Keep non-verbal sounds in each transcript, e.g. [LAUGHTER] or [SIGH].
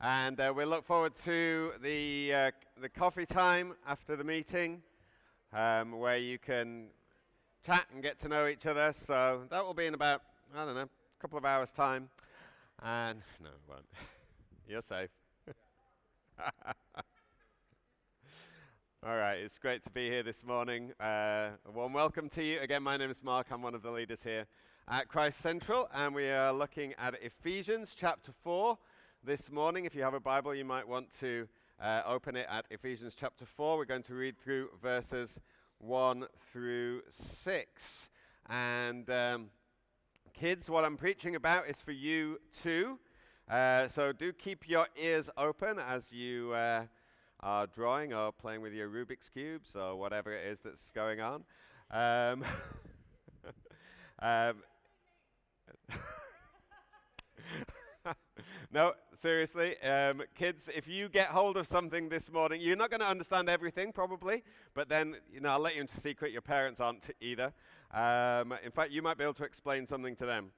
And uh, we look forward to the, uh, the coffee time after the meeting, um, where you can chat and get to know each other. So that will be in about, I don't know, a couple of hours' time. And no, it won't. [LAUGHS] You're safe. [LAUGHS] All right, it's great to be here this morning. Uh, a warm welcome to you. Again, my name is Mark. I'm one of the leaders here at Christ Central, and we are looking at Ephesians chapter 4 this morning. If you have a Bible, you might want to uh, open it at Ephesians chapter 4. We're going to read through verses 1 through 6. And um, kids, what I'm preaching about is for you too. Uh, so do keep your ears open as you. Uh, are drawing or playing with your Rubik's cubes or whatever it is that's going on. Um, [LAUGHS] um, [LAUGHS] no, seriously, um, kids, if you get hold of something this morning, you're not going to understand everything probably, but then you know I'll let you into secret. Your parents aren't either. Um, in fact, you might be able to explain something to them.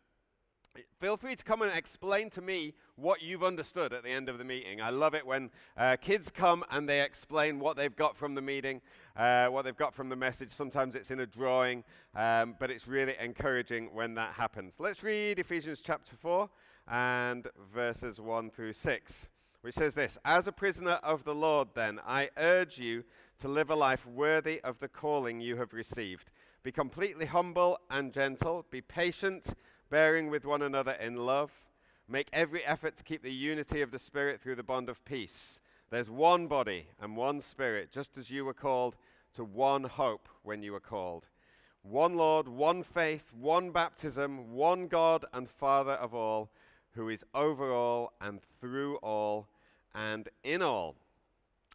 Feel free to come and explain to me what you've understood at the end of the meeting. I love it when uh, kids come and they explain what they've got from the meeting, uh, what they've got from the message. Sometimes it's in a drawing, um, but it's really encouraging when that happens. Let's read Ephesians chapter 4 and verses 1 through 6, which says this As a prisoner of the Lord, then, I urge you to live a life worthy of the calling you have received. Be completely humble and gentle, be patient bearing with one another in love. Make every effort to keep the unity of the Spirit through the bond of peace. There's one body and one Spirit, just as you were called to one hope when you were called. One Lord, one faith, one baptism, one God and Father of all, who is over all and through all and in all.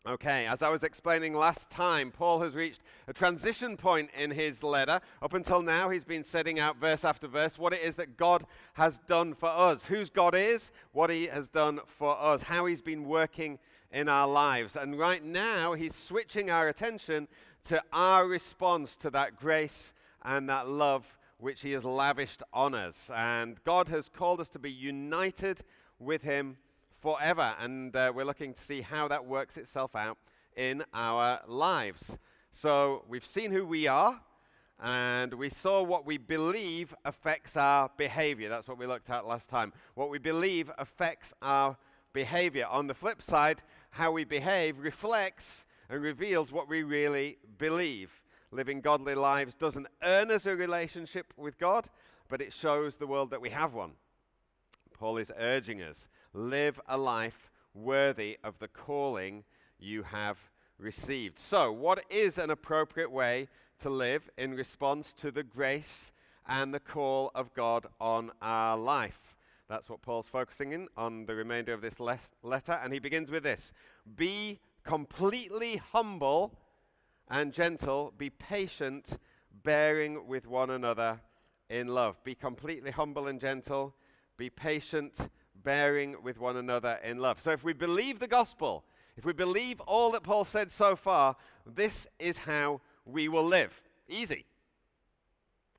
Okay, as I was explaining last time, Paul has reached a transition point in his letter. Up until now, he's been setting out verse after verse what it is that God has done for us, whose God is, what he has done for us, how he's been working in our lives. And right now, he's switching our attention to our response to that grace and that love which he has lavished on us. And God has called us to be united with him forever. And uh, we're looking to see how that works itself out in our lives. So we've seen who we are, and we saw what we believe affects our behavior. That's what we looked at last time. What we believe affects our behavior. On the flip side, how we behave reflects and reveals what we really believe. Living godly lives doesn't earn us a relationship with God, but it shows the world that we have one. Paul is urging us live a life worthy of the calling you have received. So, what is an appropriate way to live in response to the grace and the call of God on our life? That's what Paul's focusing in on the remainder of this letter. And he begins with this Be completely humble and gentle, be patient, bearing with one another in love. Be completely humble and gentle, be patient, bearing with one another in love. So if we believe the gospel, if we believe all that Paul said so far, this is how we will live. Easy.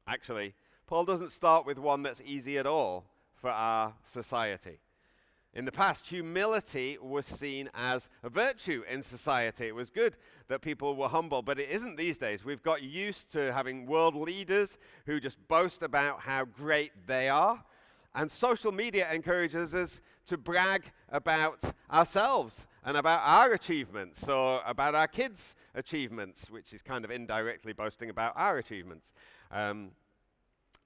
Actually, Paul doesn't start with one that's easy at all for our society. In the past, humility was seen as a virtue in society. It was good that people were humble, but it isn't these days. We've got used to having world leaders who just boast about how great they are and social media encourages us to brag about ourselves and about our achievements or about our kids' achievements, which is kind of indirectly boasting about our achievements. Um,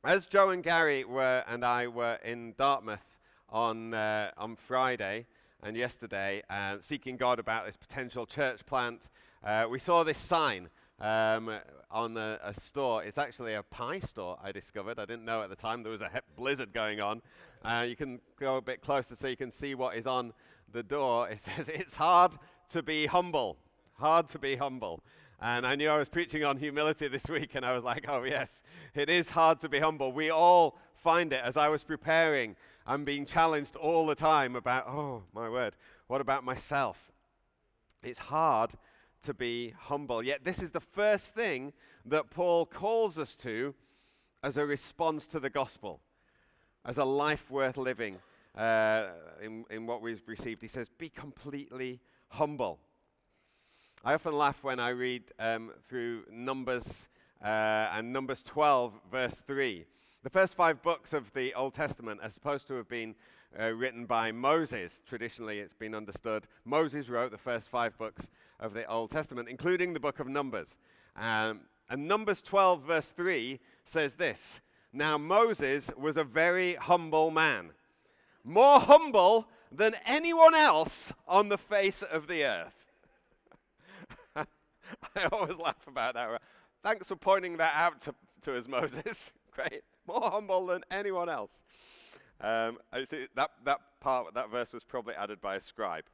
as Joe and Gary were and I were in Dartmouth on, uh, on Friday and yesterday, uh, seeking God about this potential church plant, uh, we saw this sign um, on a, a, store. It's actually a pie store, I discovered. I didn't know at the time there was a blizzard going on. Uh, you can go a bit closer so you can see what is on the door. [LAUGHS] It says, It's hard to be humble. Hard to be humble. And I knew I was preaching on humility this [LAUGHS] week, and I was like, oh, yes, it is hard to be humble. We all find it. As I was preparing, I'm being challenged all the time about, oh, my word, what about myself? It's hard to be humble. Yet, this is the first thing that Paul calls us to as a response to the gospel, as a life worth living. uh, in, in what we've received. He says, Be completely humble. I often laugh when I read um, through Numbers uh, and Numbers 12, verse 3. The first five books of the Old Testament are supposed to have been uh, written by Moses. Traditionally, it's been understood. Moses wrote the first five books of the Old Testament, including the book of Numbers. Um, and Numbers 12, verse 3 says this Now Moses was a very humble man, more humble than anyone else on the face of the earth. [LAUGHS] I always laugh about that. Thanks for pointing that out to, to us, Moses. [LAUGHS] Great. [LAUGHS] More humble than anyone else. Um, see, that, that part, that verse was probably added by a scribe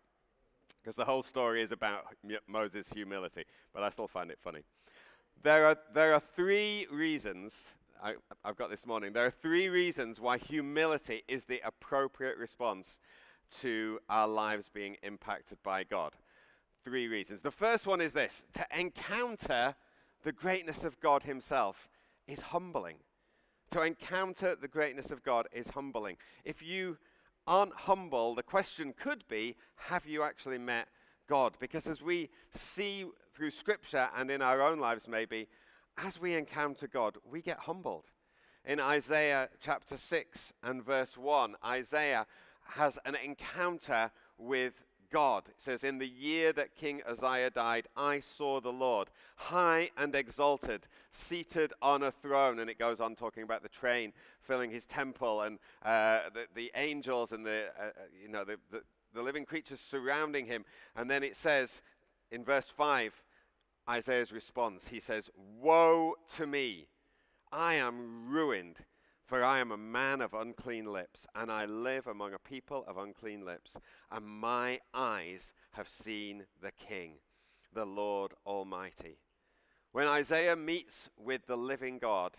because the whole story is about Moses' humility, but I still find it funny. There are, there are three reasons, I, I've got this morning, there are three reasons why humility is the appropriate response to our lives being impacted by God. Three reasons. The first one is this to encounter the greatness of God Himself is humbling. To encounter the greatness of God is humbling. If you aren't humble, the question could be have you actually met God? Because as we see through Scripture and in our own lives, maybe, as we encounter God, we get humbled. In Isaiah chapter 6 and verse 1, Isaiah has an encounter with God. It says, In the year that King Uzziah died, I saw the Lord, high and exalted, seated on a throne. And it goes on talking about the train filling his temple and uh, the, the, angels and the, uh, uh, you know, the, the, the living creatures surrounding him. And then it says in verse 5, Isaiah's response, he says, Woe to me! I am ruined for I am a man of unclean lips, and I live among a people of unclean lips, and my eyes have seen the King, the Lord Almighty. When Isaiah meets with the living God,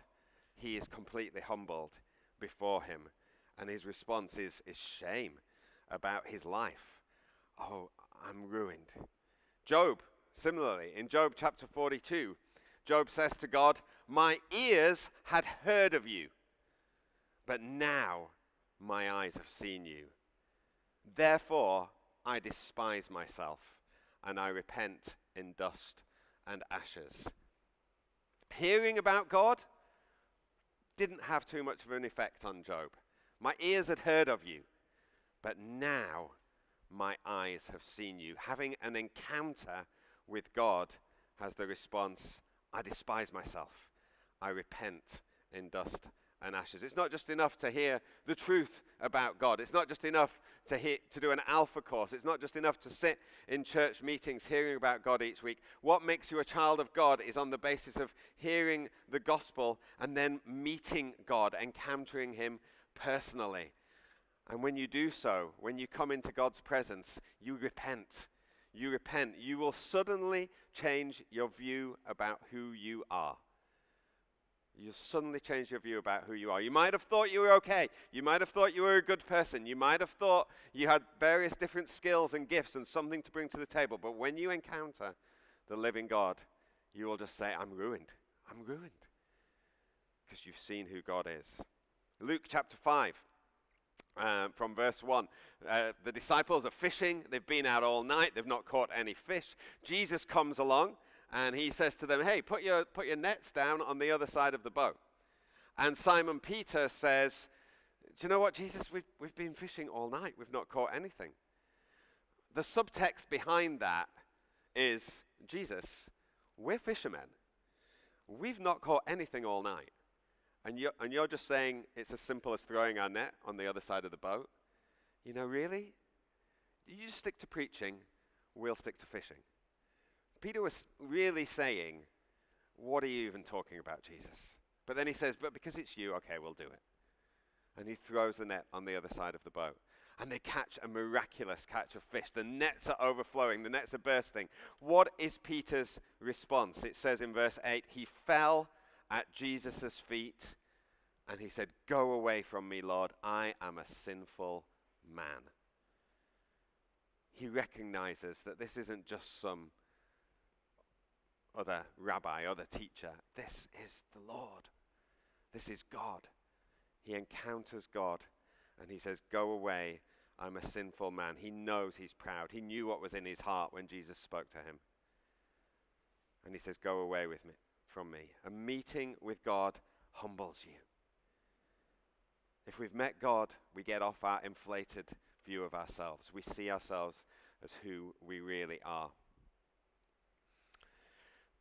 he is completely humbled before him, and his response is, is shame about his life. Oh, I'm ruined. Job, similarly, in Job chapter 42, Job says to God, My ears had heard of you but now my eyes have seen you. Therefore, I despise myself, and I repent in dust and ashes. Hearing about God didn't have too much of an effect on Job. My ears had heard of you, but now my eyes have seen you. Having an encounter with God has the response I despise myself, I repent in dust and ashes. It's not just enough to hear the truth about God. It's not just enough to, hear, to do an alpha course. It's not just enough to sit in church meetings hearing about God each week. What makes you a child of God is on the basis of hearing the gospel and then meeting God, encountering Him personally. And when you do so, when you come into God's presence, you repent. You repent. You will suddenly change your view about who you are you suddenly change your view about who you are. You might have thought you were okay. You might have thought you were a good person. You might have thought you had various different skills and gifts and something to bring to the table. But when you encounter the living God, you will just say, I'm ruined. I'm ruined. Because you've seen who God is. Luke chapter 5. Um, from verse 1. Uh, the disciples are fishing. They've been out all night. They've not caught any fish. Jesus comes along and he says to them, Hey, put your, put your nets down on the other side of the boat. And Simon Peter says, Do you know what, Jesus? We've, we've been fishing all night, we've not caught anything. The subtext behind that is Jesus, we're fishermen. We've not caught anything all night. And you're, and you're just saying it's as simple as throwing our net on the other side of the boat. You know, really? You just stick to preaching, we'll stick to fishing. Peter was really saying, What are you even talking about, Jesus? But then he says, But because it's you, okay, we'll do it. And he throws the net on the other side of the boat. And they catch a miraculous catch of fish. The nets are overflowing, the nets are bursting. What is Peter's response? It says in verse 8, He fell at Jesus' feet and he said, Go away from me, Lord. I am a sinful man. He recognizes that this isn't just some other rabbi, other teacher. This is the Lord. This is God. He encounters God And he says, Go away, I'm a sinful man. He knows he's proud. He knew what was in his heart when Jesus spoke to him. And he says, Go away with me from me. A meeting with God humbles you. If we've met God, we get off our inflated view of ourselves. We see ourselves as who we really are.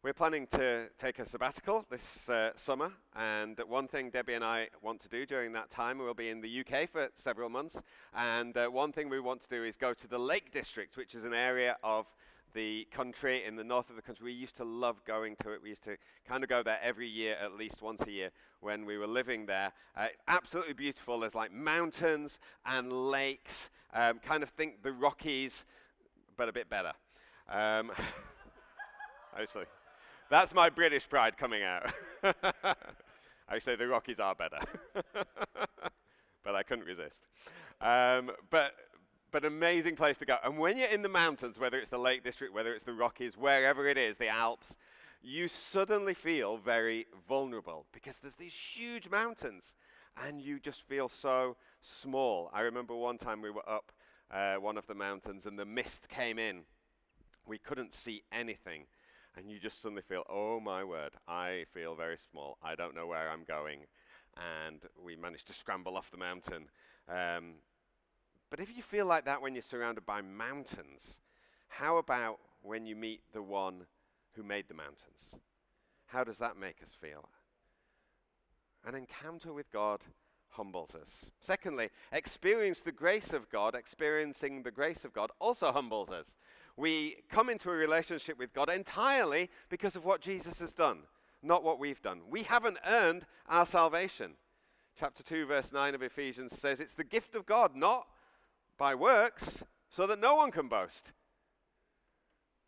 We're planning to take a sabbatical this uh, summer, and one thing Debbie and I want to do during that time, we'll be in the UK for several months, and uh, one thing we want to do is go to the Lake District, which is an area of the country, in the north of the country. We used to love going to it. We used to kind of go there every year, at least once a year, when we were living there. Uh, absolutely beautiful. There's like mountains and lakes, um, kind of think the Rockies, but a bit better. Um, [LAUGHS] actually. That's my British pride coming out. [LAUGHS] I say the Rockies are better. [LAUGHS] but I couldn't resist. Um, but, but amazing place to go. And when you're in the mountains, whether it's the Lake District, whether it's the Rockies, wherever it is, the Alps, you suddenly feel very vulnerable because there's these huge mountains and you just feel so small. I remember one time we were up uh, one of the mountains and the mist came in. We couldn't see anything and you just suddenly feel, oh my word, I feel very small. I don't know where I'm going. And we managed to scramble off the mountain. Um, but if you feel like that when you're surrounded by mountains, how about when you meet the one who made the mountains? How does that make us feel? An encounter with God humbles us. Secondly, experience the grace of God, experiencing the grace of God also humbles us we come into a relationship with God entirely because of what Jesus has done, not what we've done. We haven't earned our salvation. Chapter 2, verse 9 of Ephesians says it's the gift of God, not by works, so that no one can boast.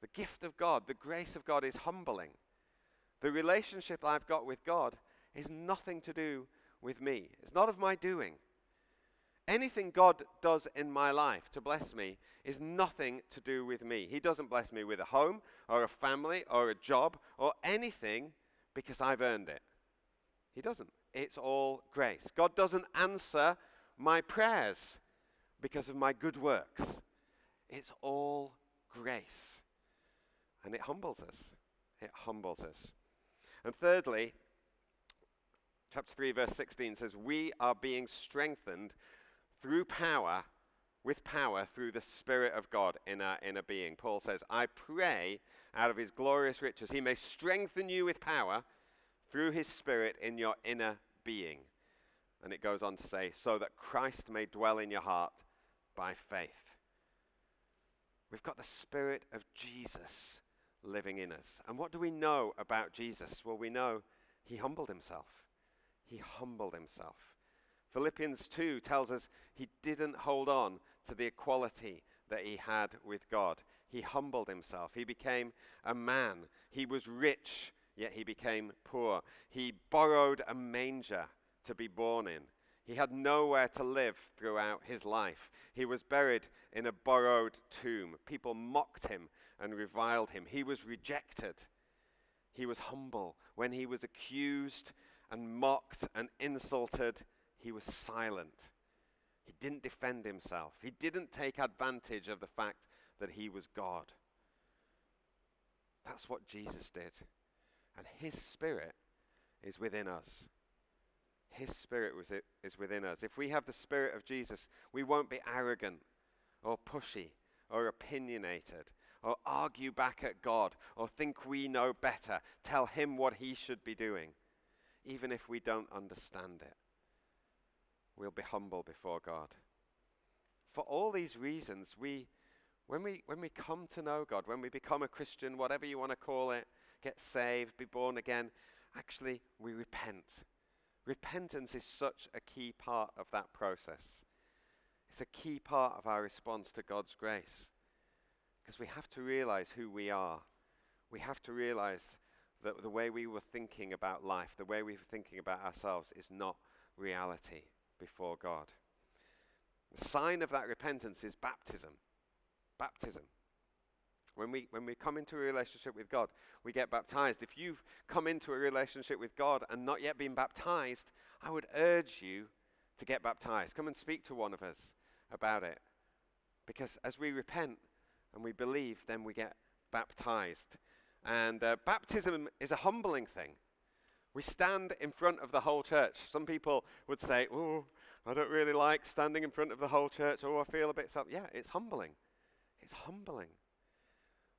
The gift of God, the grace of God is humbling. The relationship I've got with God is nothing to do with me, it's not of my doing. Anything God does in my life to bless me is nothing to do with me. He doesn't bless me with a home or a family or a job or anything because I've earned it. He doesn't. It's all grace. God doesn't answer my prayers because of my good works. It's all grace. And it humbles us. It humbles us. And thirdly, chapter 3, verse 16 says, We are being strengthened through power, with power, through the Spirit of God in our inner being. Paul says, I pray out of his glorious riches, he may strengthen you with power through his Spirit in your inner being. And it goes on to say, so that Christ may dwell in your heart by faith. We've got the Spirit of Jesus living in us. And what do we know about Jesus? Well, we know he humbled himself. He humbled himself. Philippians 2 tells us he didn't hold on to the equality that he had with God. He humbled himself. He became a man. He was rich, yet he became poor. He borrowed a manger to be born in. He had nowhere to live throughout his life. He was buried in a borrowed tomb. People mocked him and reviled him. He was rejected. He was humble. When he was accused and mocked and insulted, he was silent. He didn't defend himself. He didn't take advantage of the fact that he was God. That's what Jesus did. And his spirit is within us. His spirit was it, is within us. If we have the spirit of Jesus, we won't be arrogant or pushy or opinionated or argue back at God or think we know better, tell him what he should be doing, even if we don't understand it we'll be humble before God. For all these reasons, we, when, we, when we come to know God, when we become a Christian, whatever you want to call it, get saved, be born again, actually, we repent. Repentance is such a key part of that process. It's a key part of our response to God's grace. Because we have to realize who we are. We have to realize that the way we were thinking about life, the way we were thinking about ourselves, is not reality before God. The sign of that repentance is baptism. Baptism. When we, when we come into a relationship with God, we get baptized. If you've come into a relationship with God and not yet been baptized, I would urge you to get baptized. Come and speak to one of us about it. Because as we repent and we believe, then we get baptized. And uh, baptism is a humbling thing. We stand in front of the whole church. Some people would say, Oh, I don't really like standing in front of the whole church. Oh, I feel a bit something. Yeah, it's humbling. It's humbling.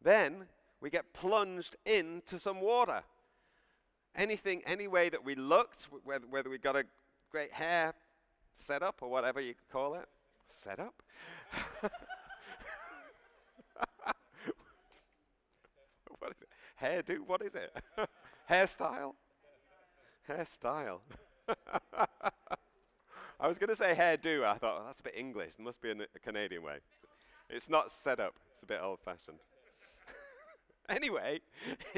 Then we get plunged into some water. Anything, any way that we looked, whether, whether we got a great hair set up or whatever you call it, set up. [LAUGHS] what is it? Hairdo? What is it? [LAUGHS] Hairstyle? Hairstyle. [LAUGHS] I was going to say hairdo. I thought, well, that's a bit English. It must be a, a Canadian way. It's not set up, it's a bit old fashioned. [LAUGHS] anyway, [LAUGHS]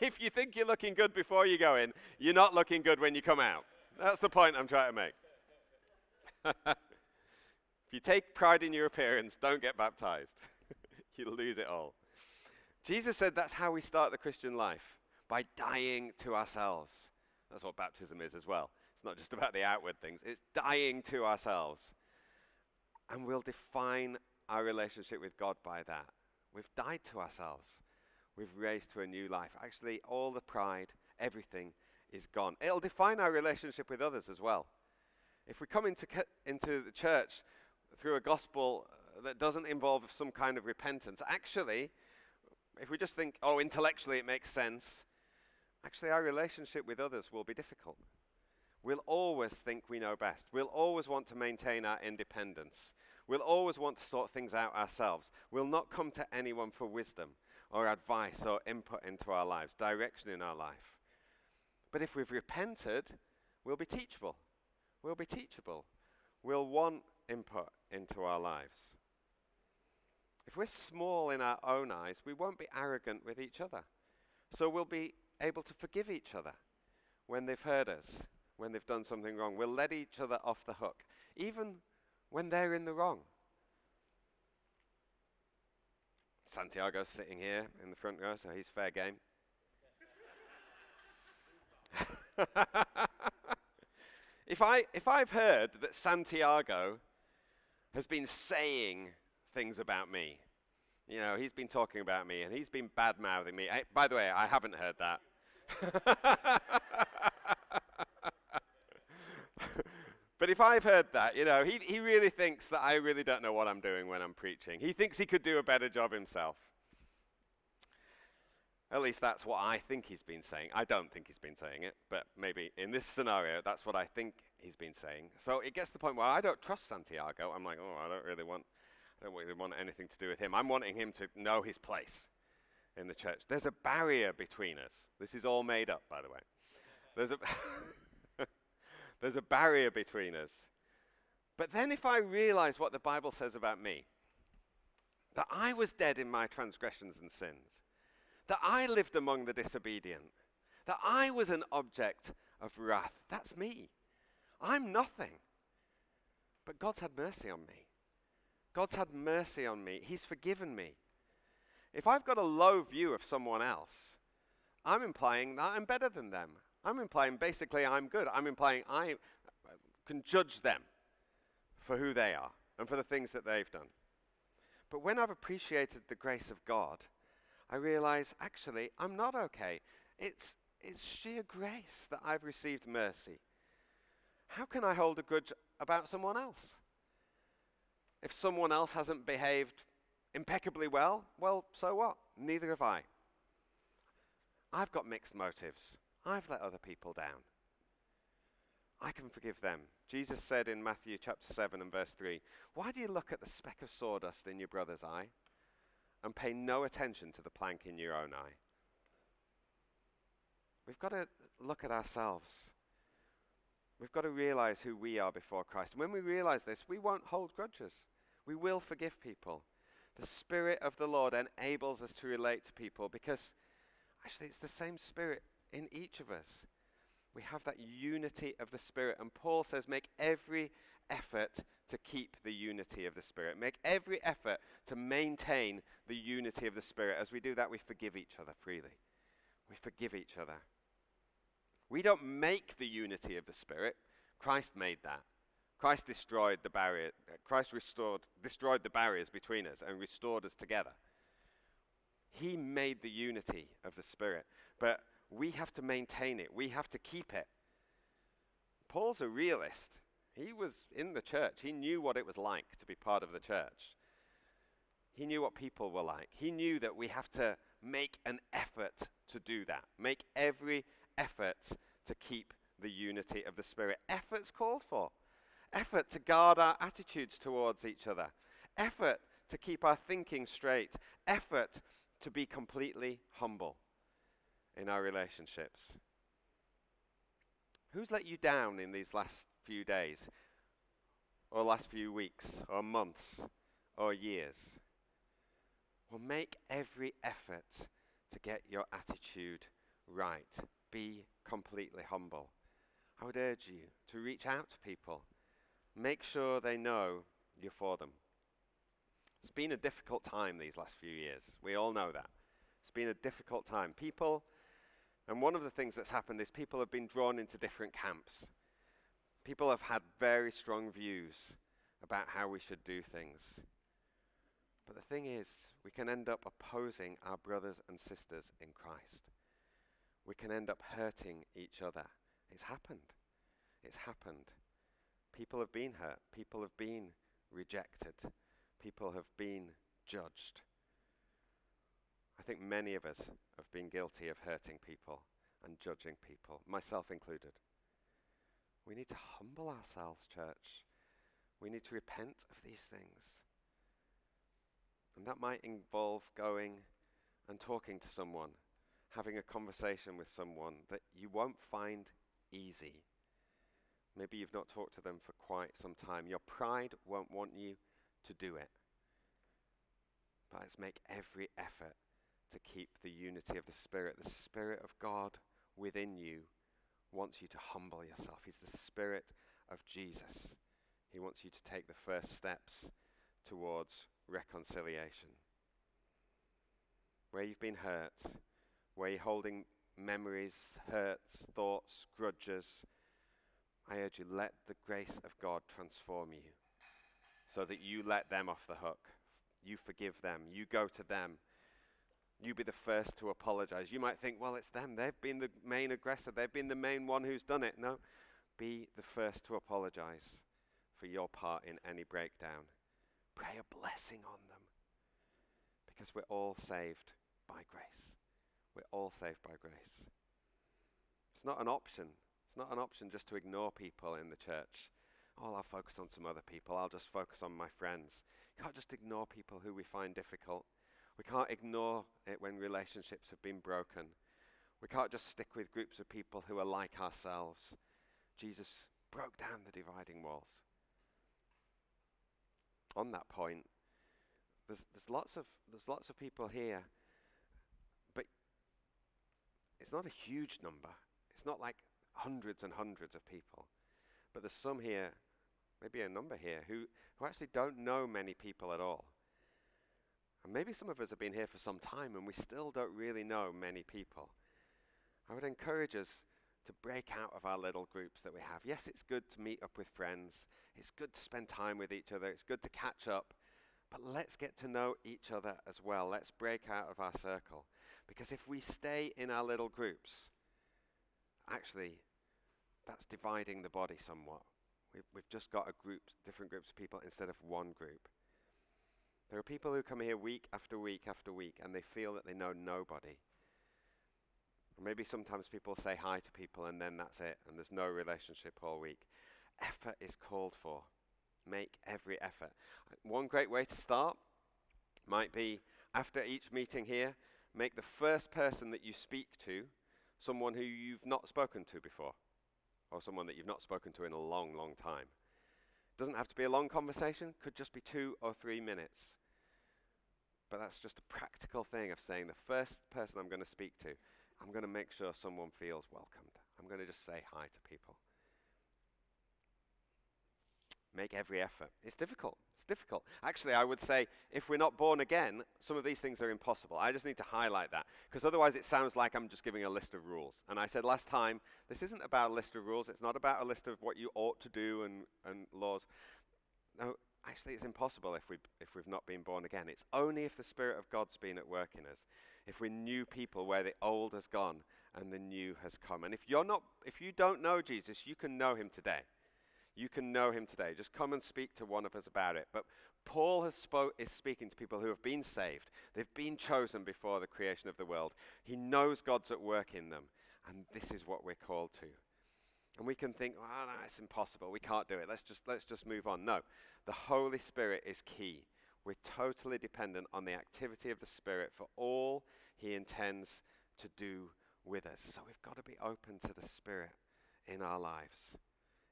if you think you're looking good before you go in, you're not looking good when you come out. That's the point I'm trying to make. if you take pride in your appearance, don't get baptized. You'll lose it all. Jesus said that's how we start the Christian life by dying to ourselves. That's what baptism is as well. It's not just [LAUGHS] about the outward things, it's dying to ourselves. And we'll define our relationship with God by that. We've died to ourselves. We've raised to a new life. Actually, all the pride, everything is gone. It'll define our relationship with others as well. If we come into, into the church through a gospel uh, that doesn't involve some kind of repentance, actually, if we just think, oh, intellectually it makes sense, actually our relationship with others will be difficult. We'll always think we know best. We'll always want to maintain our independence. We'll always want to sort things out ourselves. We'll not come to anyone for wisdom or advice or input into our lives, direction in our life. But if we've repented, we'll be teachable. We'll be teachable. We'll want input into our lives. If we're small in our own eyes, we won't be arrogant with each other. So we'll be able to forgive each other when they've hurt us, when they've done something wrong. We'll let each other off the hook, even when they're in the wrong. Santiago's sitting here in the front row, so he's fair game. [LAUGHS] if, I, if I've heard that Santiago has been saying things about me, you know, he's been talking about me and he's been bad mouthing me. I, by the way, I haven't heard that. [LAUGHS] but if I've heard that, you know, he, he really thinks that I really don't know what I'm doing when I'm preaching. He thinks he could do a better job himself. At least that's what I think he's been saying. I don't think he's been saying it, but maybe in this scenario, that's what I think he's been saying. So it gets to the point where I don't trust Santiago. I'm like, oh, I don't really want, I don't really want anything to do with him. I'm wanting him to know his place in the church. There's a barrier between us. This is all made up, by the way. There's a, [LAUGHS] there's a barrier between us. But then if I realize what the Bible says about me, that I was dead in my transgressions and sins, that I lived among the disobedient, that I was an object of wrath. That's me. I'm nothing. But God's had mercy on me. God's had mercy on me. He's forgiven me. If I've got a low view of someone else, I'm implying that I'm better than them. I'm implying basically I'm good. I'm implying I can judge them for who they are and for the things that they've done. But when I've appreciated the grace of God, I realize actually I'm not okay. It's, it's sheer grace that I've received mercy. How can I hold a grudge about someone else? If someone else hasn't behaved impeccably well, well, so what? Neither have I. I've got mixed motives. I've let other people down. I can forgive them. Jesus said in Matthew chapter 7 and verse 3 Why do you look at the speck of sawdust in your brother's eye and pay no attention to the plank in your own eye. We've got to look at ourselves. We've got to realize who we are before Christ. And when we realize this, we won't hold grudges. We will forgive people. The Spirit of the Lord enables us to relate to people because actually it's the same Spirit in each of us. We have that unity of the Spirit. And Paul says, make every effort to keep the unity of the Spirit. Make every effort to maintain the unity of the Spirit. As we do that, we forgive each other freely. We forgive each other. We don't make the unity of the Spirit. Christ made that. Christ destroyed the barrier. Christ restored, destroyed the barriers between us and restored us together. He made the unity of the Spirit, but we have to maintain it. We have to keep it. Paul's a realist. He was in the church. He knew what it was like to be part of the church. He knew what people were like. He knew that we have to make an effort to do that. Make every effort to keep the unity of the Spirit. Effort's called for effort to guard our attitudes towards each other, effort to keep our thinking straight, effort to be completely humble in our relationships. Who's let you down in these last few days, or last few weeks, or months, or years? Well, make every effort to get your attitude right. Be completely humble. I would urge you to reach out to people Make sure they know you're for them. It's been a difficult time these last few years. We all know that. It's been a difficult time. People, and one of the things that's happened is people have been drawn into different camps. People have had very strong views about how we should do things. But the thing is, we can end up opposing our brothers and sisters in Christ. We can end up hurting each other. It's happened. It's happened. People have been hurt. People have been rejected. People have been judged. I think many of us have been guilty of hurting people and judging people, myself included. We need to humble ourselves, church. We need to repent of these things. And that might involve going and talking to someone, having a conversation with someone that you won't find easy. Maybe you've not talked to them for quite some time. Your pride won't want you to do it. But let's make every effort to keep the unity of the Spirit. The Spirit of God within you wants you to humble yourself. He's the Spirit of Jesus. He wants you to take the first steps towards reconciliation. Where you've been hurt, where you're holding memories, hurts, thoughts, grudges, I urge you, let the grace of God transform you so that you let them off the hook. You forgive them. You go to them. You be the first to apologize. You might think, well, it's them. They've been the main aggressor. They've been the main one who's done it. No, be the first to apologize for your part in any breakdown. Pray a blessing on them because we're all saved by grace. We're all saved by grace. It's not an option. It's not an option just to ignore people in the church. Oh, I'll focus on some other people. I'll just focus on my friends. You can't just ignore people who we find difficult. We can't ignore it when relationships have been broken. We can't just stick with groups of people who are like ourselves. Jesus broke down the dividing walls. On that point, there's, there's, lots of, there's lots of people here, but it's not a huge number. It's not like hundreds and hundreds of people. But there's some here, maybe a number here, who, who actually don't know many people at all. And maybe some of us have been here for some time and we still don't really know many people. I would encourage us to break out of our little groups that we have. Yes, it's good to meet up with friends, it's good to spend time with each other, it's good to catch up, but let's get to know each other as well. Let's break out of our circle. Because if we stay in our little groups, actually, that's dividing the body somewhat. We've, we've just got a group, different groups of people instead of one group. There are people who come here week after week after week and they feel that they know nobody. Or maybe sometimes people say hi to people and then that's it, and there's no relationship all week. Effort is called for. Make every effort. One great way to start might be after each meeting here, make the first person that you speak to someone who you've not spoken to before, or someone that you've not spoken to in a long, long time. Doesn't have to be a long conversation, could just be two or three minutes. But that's just a practical thing of saying the first person I'm going to speak to, I'm going to make sure someone feels welcomed. I'm going to just say hi to people. Make every effort. It's difficult. It's difficult. Actually, I would say if we're not born again, some of these things are impossible. I just need to highlight that because otherwise it sounds like I'm just giving a list of rules. And I said last time, this isn't about a list of rules. It's not about a list of what you ought to do and, and laws. No, actually, it's impossible if, we, if we've not been born again. It's only if the Spirit of God's been at work in us, if we're new people where the old has gone and the new has come. And if you're not, if you don't know Jesus, you can know him today. You can know him today. Just come and speak to one of us about it. But Paul spoke, is speaking to people who have been saved. They've been chosen before the creation of the world. He knows God's at work in them. And this is what we're called to. And we can think, oh, it's impossible. We can't do it. Let's just, let's just move on. No, the Holy Spirit is key. We're totally dependent on the activity of the Spirit for all He intends to do with us. So we've got to be open to the Spirit in our lives.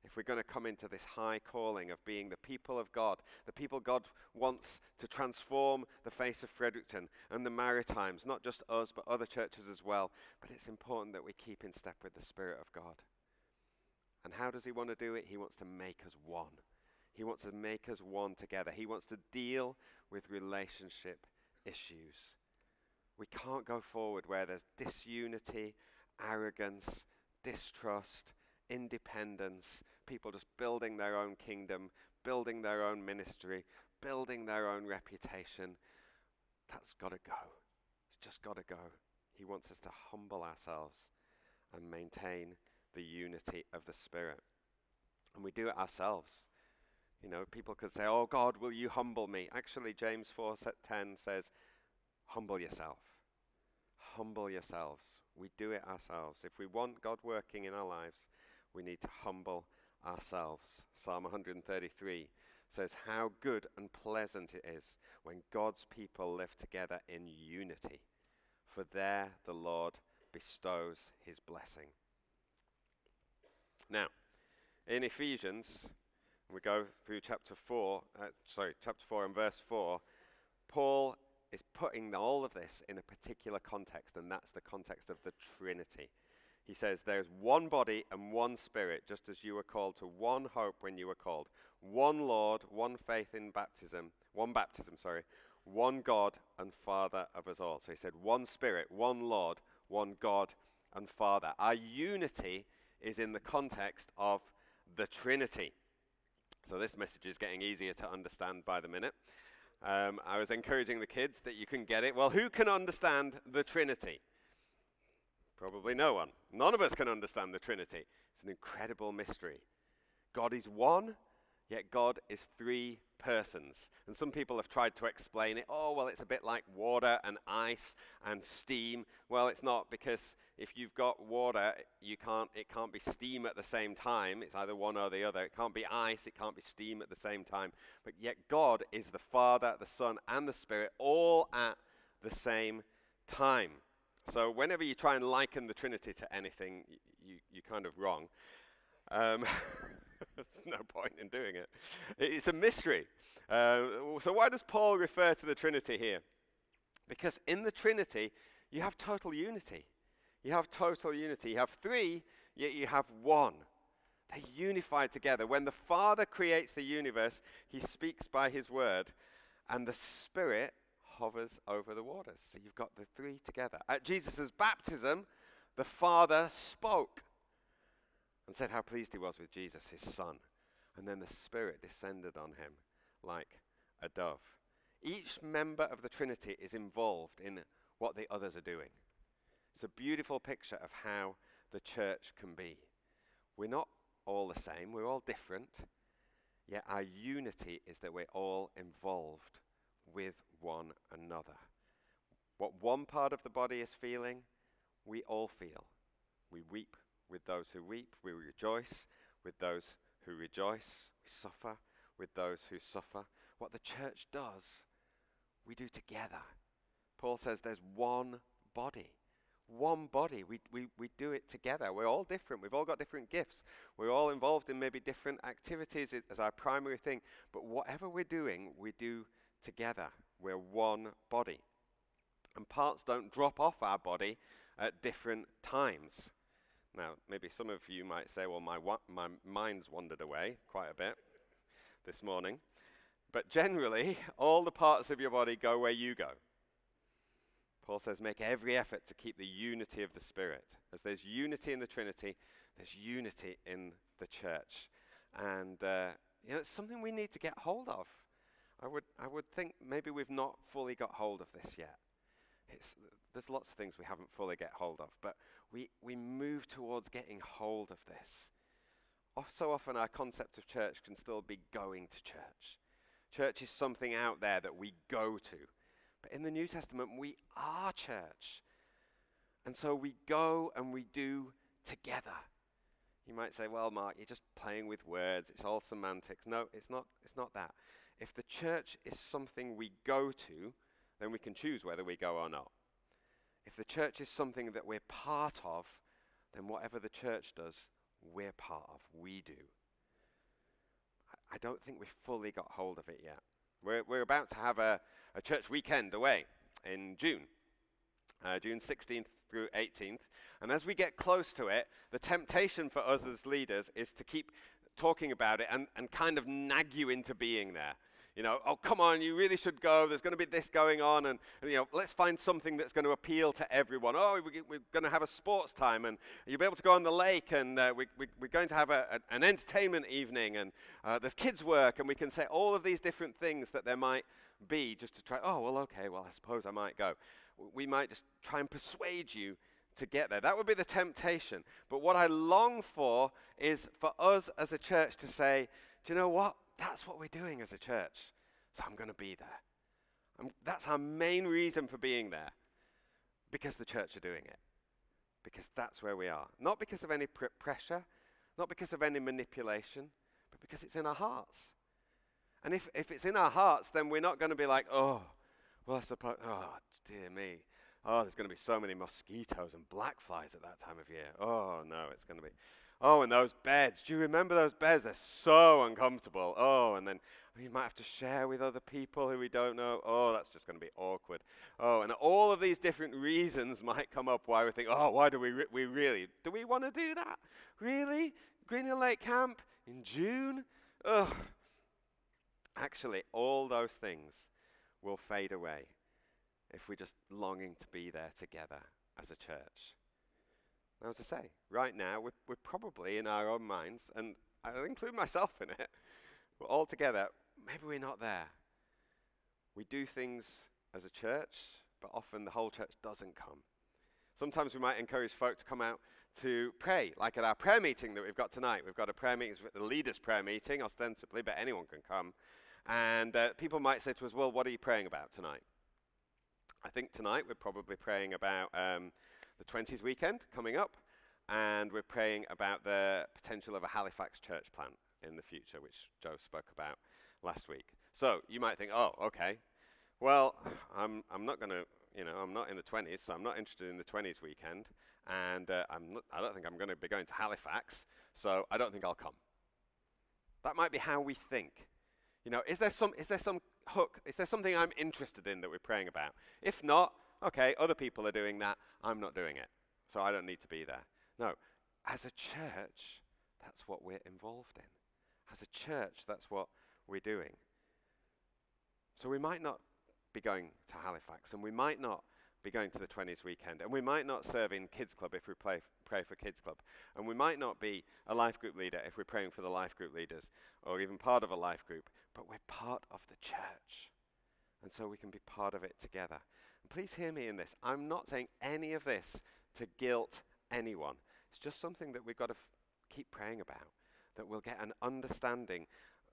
If we're going to come into this high calling of being the people of God, the people God wants to transform the face of Fredericton and the Maritimes, not just us, but other churches as well. But it's important that we keep in step with the Spirit of God. And how does He want to do it? He wants to make us one. He wants to make us one together. He wants to deal with relationship issues. We can't go forward where there's disunity, arrogance, distrust, independence, people just building their own kingdom, building their own ministry, building their own reputation. That's got to go. It's just got to go. He wants us to humble ourselves and maintain the unity of the Spirit. And we do it ourselves. You know, people could say, Oh God, will you humble me? Actually, James 4 10 says, Humble yourself. Humble yourselves. We do it ourselves. If we want God working in our lives, we need to humble ourselves. Psalm 133 says, How good and pleasant it is when God's people live together in unity, for there the Lord bestows his blessing. Now, in Ephesians, we go through chapter 4, uh, sorry, chapter 4 and verse 4, Paul is putting all of this in a particular context, and that's the context of the Trinity. He says, There's one body and one spirit, just as you were called to one hope when you were called. One Lord, one faith in baptism, one baptism, sorry, one God and Father of us all. So he said, One spirit, one Lord, one God and Father. Our unity is in the context of the Trinity. So this message is getting easier to understand by the minute. Um, I was encouraging the kids that you can get it. Well, who can understand the Trinity? Probably no one. None of us can understand the Trinity. It's an incredible mystery. God is one, yet God is three persons. And some people have tried to explain it. Oh, well, it's a bit like water and ice and steam. Well, it's not because if you've got water, you can't, it can't be steam at the same time. It's either one or the other. It can't be ice, it can't be steam at the same time. But yet, God is the Father, the Son, and the Spirit all at the same time. So, whenever you try and liken the Trinity to anything, you, you're kind of wrong. Um, [LAUGHS] There's no point in doing it. It's a mystery. Uh, so, why does Paul refer to the Trinity here? Because in the Trinity, you have total unity. You have total unity. You have three, yet you have one. They're unified together. When the Father creates the universe, he speaks by his word, and the Spirit hovers over the waters. So you've got the three together. At Jesus' baptism, the Father spoke and said how pleased he was with Jesus, his son. And then the Spirit descended on him like a dove. Each member of the Trinity is involved in what the others are doing. It's a beautiful picture of how the church can be. We're not all the same, we're all different, yet our unity is that we're all involved with one another. What one part of the body is feeling, we all feel. We weep with those who weep, we rejoice. With those who rejoice, we suffer. With those who suffer. What the church does, we do together. Paul says there's one body. One body. We, we, we do it together. We're all different. We've all got different gifts. We're all involved in maybe different activities as our primary thing. But whatever we're doing, we do together. We're one body. And parts don't drop off our body at different times. Now, maybe some of you might say, well, my, wa- my mind's wandered away quite a bit. this morning. But generally, [LAUGHS] all the parts of your body go where you go. Paul says, make every effort to keep the unity of the Spirit. As there's unity in the Trinity, there's unity in the church. And uh, you know, it's something we need to get hold of. I would, I would think maybe we've not fully got hold of this yet. It's, there's lots of things we haven't fully get hold of, but we, we move towards getting hold of this. Oh, so often our concept of church can still be going to church. Church is something out there that we go to. But in the New Testament, we are church. And so we go and we do together. You might say, well, Mark, you're just playing with words. It's all semantics. No, it's not, it's not that. If the church is something we go to, then we can choose whether we go or not. If the church is something that we're part of, then whatever the church does, we're part of. We do. I don't think we've fully got hold of it yet. We're, we're about to have a, a church weekend away in June, uh, June 16th through 18th. And as we get close to it, the temptation for us as leaders is to keep talking about it and, and kind of nag you into being there. You know, oh, come on, you really should go. There's going to be this going on. And, and you know, let's find something that's going to appeal to everyone. Oh, we, we're going to have a sports time, and you'll be able to go on the lake, and uh, we, we, are going to have a, a, an entertainment evening, and uh, there's kids' work, and we can say all of these different things that there might be just to try, oh, well, okay, well, I suppose I might go. We might just try and persuade you to get there. That would be the temptation. But what I long for is for us as a church to say, do you know what? That's what we're doing as a church. So I'm going to be there. I'm, that's our main reason for being there. Because the church are doing it. Because that's where we are. Not because of any pr- pressure, not because of any manipulation, but because it's in our hearts. And if, if it's in our hearts, then we're not going to be like, oh, well, I suppose, oh, dear me. Oh, there's going to be so many mosquitoes and black flies at that time of year. Oh, no, it's going to be. Oh, and those beds. Do you remember those beds? They're so uncomfortable. Oh, and then we might have to share with other people who we don't know. Oh, that's just going to be awkward. Oh, and all of these different reasons [LAUGHS] might come up why we think, oh, why do we, re- we really, do we want to do that? Really? Green Hill Lake Camp in June? Ugh. Actually, all those things will fade away if we're just longing to be there together as a church. Now, as I say, right now, we're, we're probably in our own minds, and I'll include myself in it, we're all together. Maybe we're not there. We do things as a church, but often the whole church doesn't come. Sometimes we might encourage folk to come out to pray, like at our prayer meeting that we've got tonight. We've got a prayer meeting, the leaders' prayer meeting, ostensibly, but anyone can come. And uh, people might say to us, Well, what are you praying about tonight? I think tonight we're probably praying about um, the 20s weekend coming up, and we're praying about the potential of a Halifax church plant in the future, which Joe spoke about last week. So you might think, oh, okay, well, I'm, I'm not going to, you know, I'm not in the 20s, so I'm not interested in the 20s weekend, and uh, I'm not, I don't think I'm going to be going to Halifax, so I don't think I'll come. That might be how we think. You know, is there some, is there some hook? Is there something I'm interested in that we're praying about? If not, okay, other people are doing that. I'm not doing it. So I don't need to be there. No, as a church, that's what we're involved in. As a church, that's what we're doing. So we might not be going to Halifax, and we might not be going to the 20s weekend, and we might not serve in Kids Club if we play, pray for Kids Club, and we might not be a life group leader if we're praying for the life group leaders, or even part of a life group, but we're part of the church. And so we can be part of it together. Please hear me in this. I'm not saying any of this to guilt anyone. It's just something that we've got to f- keep praying about, that we'll get an understanding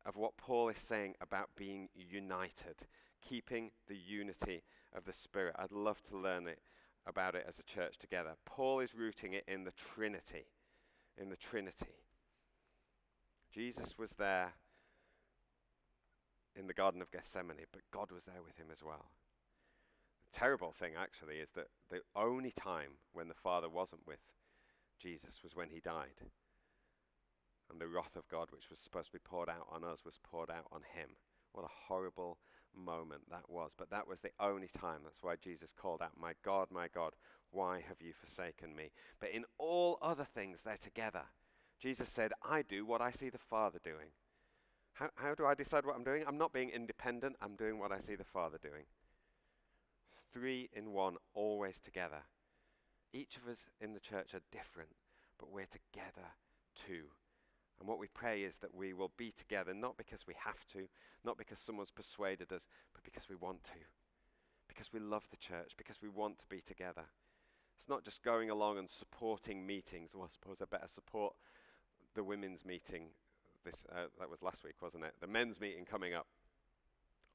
of what Paul is saying about being united, keeping the unity of the Spirit. I'd love to learn it about it as a church together. Paul is rooting it in the Trinity. In the Trinity. Jesus was there in the Garden of Gethsemane, but God was there with him as well. Terrible thing, actually, is that the only time when the Father wasn't with Jesus was when he died. And the wrath of God, which was supposed to be poured out on us, was poured out on him. What a horrible moment that was. But that was the only time. That's why Jesus called out, My God, my God, why have you forsaken me? But in all other things, they're together. Jesus said, I do what I see the Father doing. How, how do I decide what I'm doing? I'm not being independent, I'm doing what I see the Father doing. Three in one, always together. Each of us in the church are different, but we're together too. And what we pray is that we will be together, not because we have to, not because someone's persuaded us, but because we want to. Because we love the church, because we want to be together. It's not just going along and supporting meetings. Well, I suppose I better support the women's meeting. This, uh, that was last week, wasn't it? The men's meeting coming up.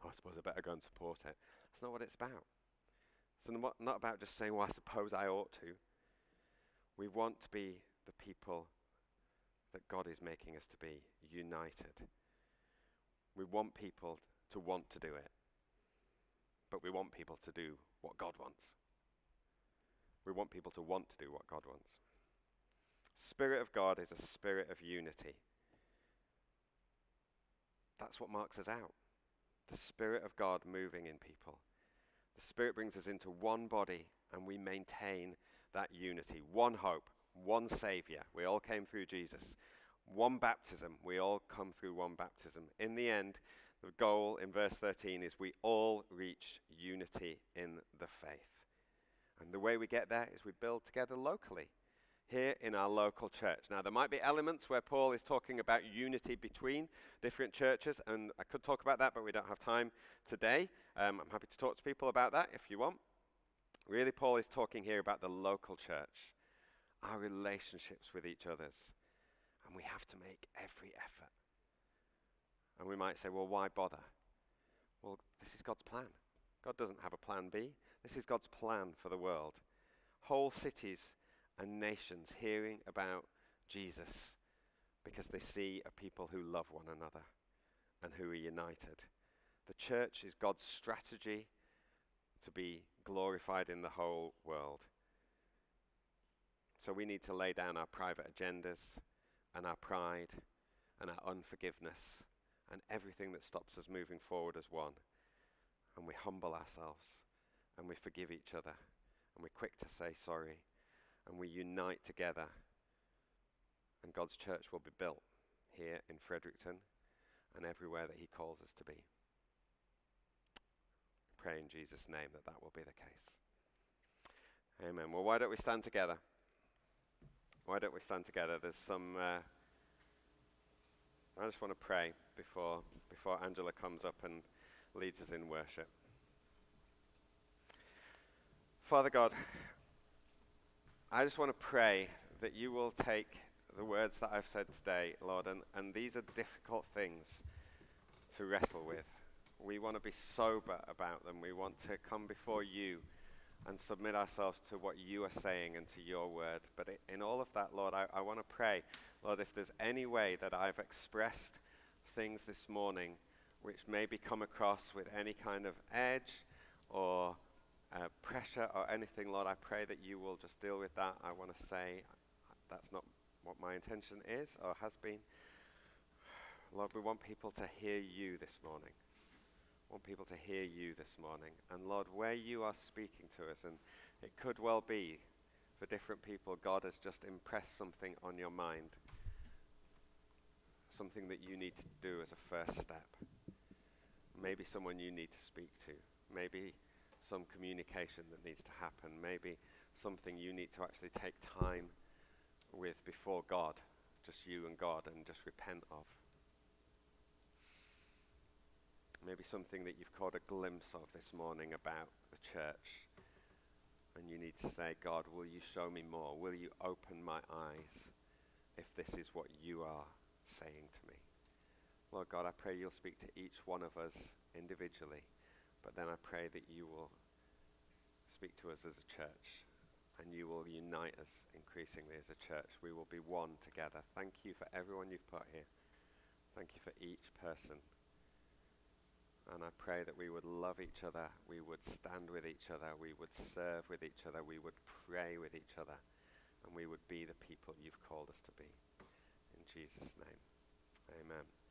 Oh, I suppose I better go and support it. That's not what it's about. It's not, not about just saying, well, I suppose I ought to. We want to be the people that God is making us to be united. We want people to want to do it, but we want people to do what God wants. We want people to want to do what God wants. Spirit of God is a spirit of unity. That's what marks us out. The Spirit of God moving in people. The Spirit brings us into one body and we maintain that unity. One hope, one Savior. We all came through Jesus. One baptism. We all come through one baptism. In the end, the goal in verse 13 is we all reach unity in the faith. And the way we get there is we build together locally, here in our local church. Now, there might be elements where Paul is talking about unity between different churches, and I could talk about that, but we don't have time today. Um, I'm happy to talk to people about that if you want. Really, Paul is talking here about the local church, our relationships with each others, and we have to make every effort. And we might say, well, why bother? Well, this is God's plan. God doesn't have a plan B. This is God's plan for the world. Whole cities and nations hearing about Jesus because they see a people who love one another and who are united. The church is God's strategy to be glorified in the whole world. So we need to lay down our private agendas and our pride and our unforgiveness and everything that stops us moving forward as one. And we humble ourselves and we forgive each other and we're quick to say sorry and we unite together. And God's church will be built here in Fredericton and everywhere that He calls us to be. Pray in Jesus' name that that will be the case. Amen. Well, why don't we stand together? Why don't we stand together? There's some. Uh, I just want to pray before before Angela comes up and leads us in worship. Father God, I just want to pray that you will take the words that I've said today, Lord, and, and these are difficult things to wrestle with. We want to be sober about them. We want to come before you and submit ourselves to what you are saying and to your word. But in all of that, Lord, I, I want to pray, Lord, if there's any way that I've expressed things this morning which maybe come across with any kind of edge or uh, pressure or anything, Lord, I pray that you will just deal with that. I want to say that's not what my intention is or has been. Lord, we want people to hear you this morning want people to hear you this morning. And Lord, where you are speaking to us, and it could well be for different people, God has just impressed something on your mind, something that you need to do as a first step. Maybe someone you need to speak to. Maybe some communication that needs to happen. Maybe something you need to actually take time with before God, just you and God, and just repent of maybe something that you've caught a glimpse of this morning about the church. And you need to say, God, will you show me more? Will you open my eyes if this is what you are saying to me? Lord God, I pray you'll speak to each one of us individually, but then I pray that you will speak to us as a church and you will unite us increasingly as a church. We will be one together. Thank you for everyone you've put here. Thank you for each person. And I pray that we would love each other, we would stand with each other, we would serve with each other, we would pray with each other, and we would be the people you've called us to be. In Jesus' name, amen.